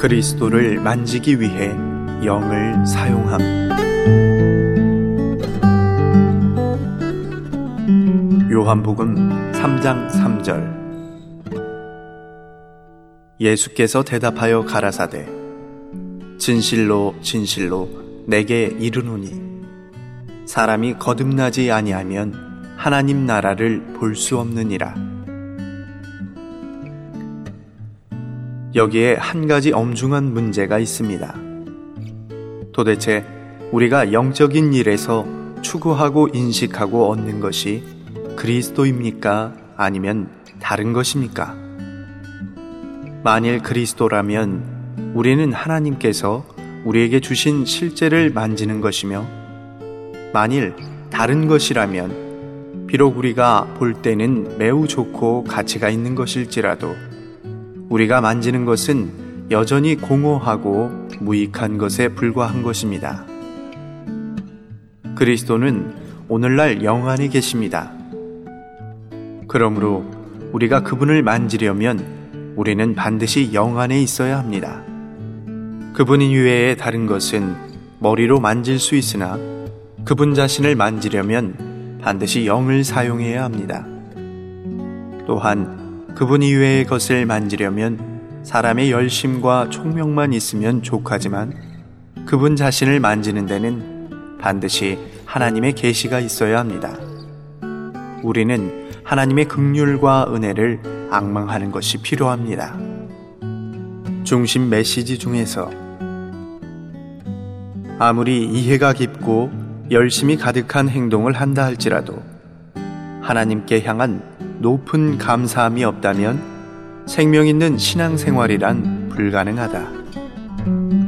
그리스도를 만지기 위해 영을 사용함. 요한복음 3장 3절 예수께서 대답하여 가라사대 진실로 진실로 내게 이르노니 사람이 거듭나지 아니하면 하나님 나라를 볼 수 없느니라 여기에 한 가지 엄중한 문제가 있습니다. 도대체 우리가 영적인 일에서 추구하고 인식하고 얻는 것이 그리스도입니까? 아니면 다른 것입니까? 만일 그리스도라면 우리는 하나님께서 우리에게 주신 실제를 만지는 것이며 만일 다른 것이라면 비록 우리가 볼 때는 매우 좋고 가치가 있는 것일지라도 우리가 만지는 것은 여전히 공허하고 무익한 것에 불과한 것입니다. 그리스도는 오늘날 영안에 계십니다. 그러므로 우리가 그분을 만지려면 우리는 반드시 영안에 있어야 합니다. 그분 이외에 다른 것은 머리로 만질 수 있으나 그분 자신을 만지려면 반드시 영을 사용해야 합니다. 또한 그분 이외의 것을 만지려면 사람의 열심과 총명만 있으면 족하지만 그분 자신을 만지는 데는 반드시 하나님의 계시가 있어야 합니다. 우리는 하나님의 극률과 은혜를 악망하는 것이 필요합니다. 중심 메시지 중에서 아무리 이해가 깊고 열심히 가득한 행동을 한다 할지라도 하나님께 향한 높은 감사함이 없다면 생명 있는 신앙생활이란 불가능하다.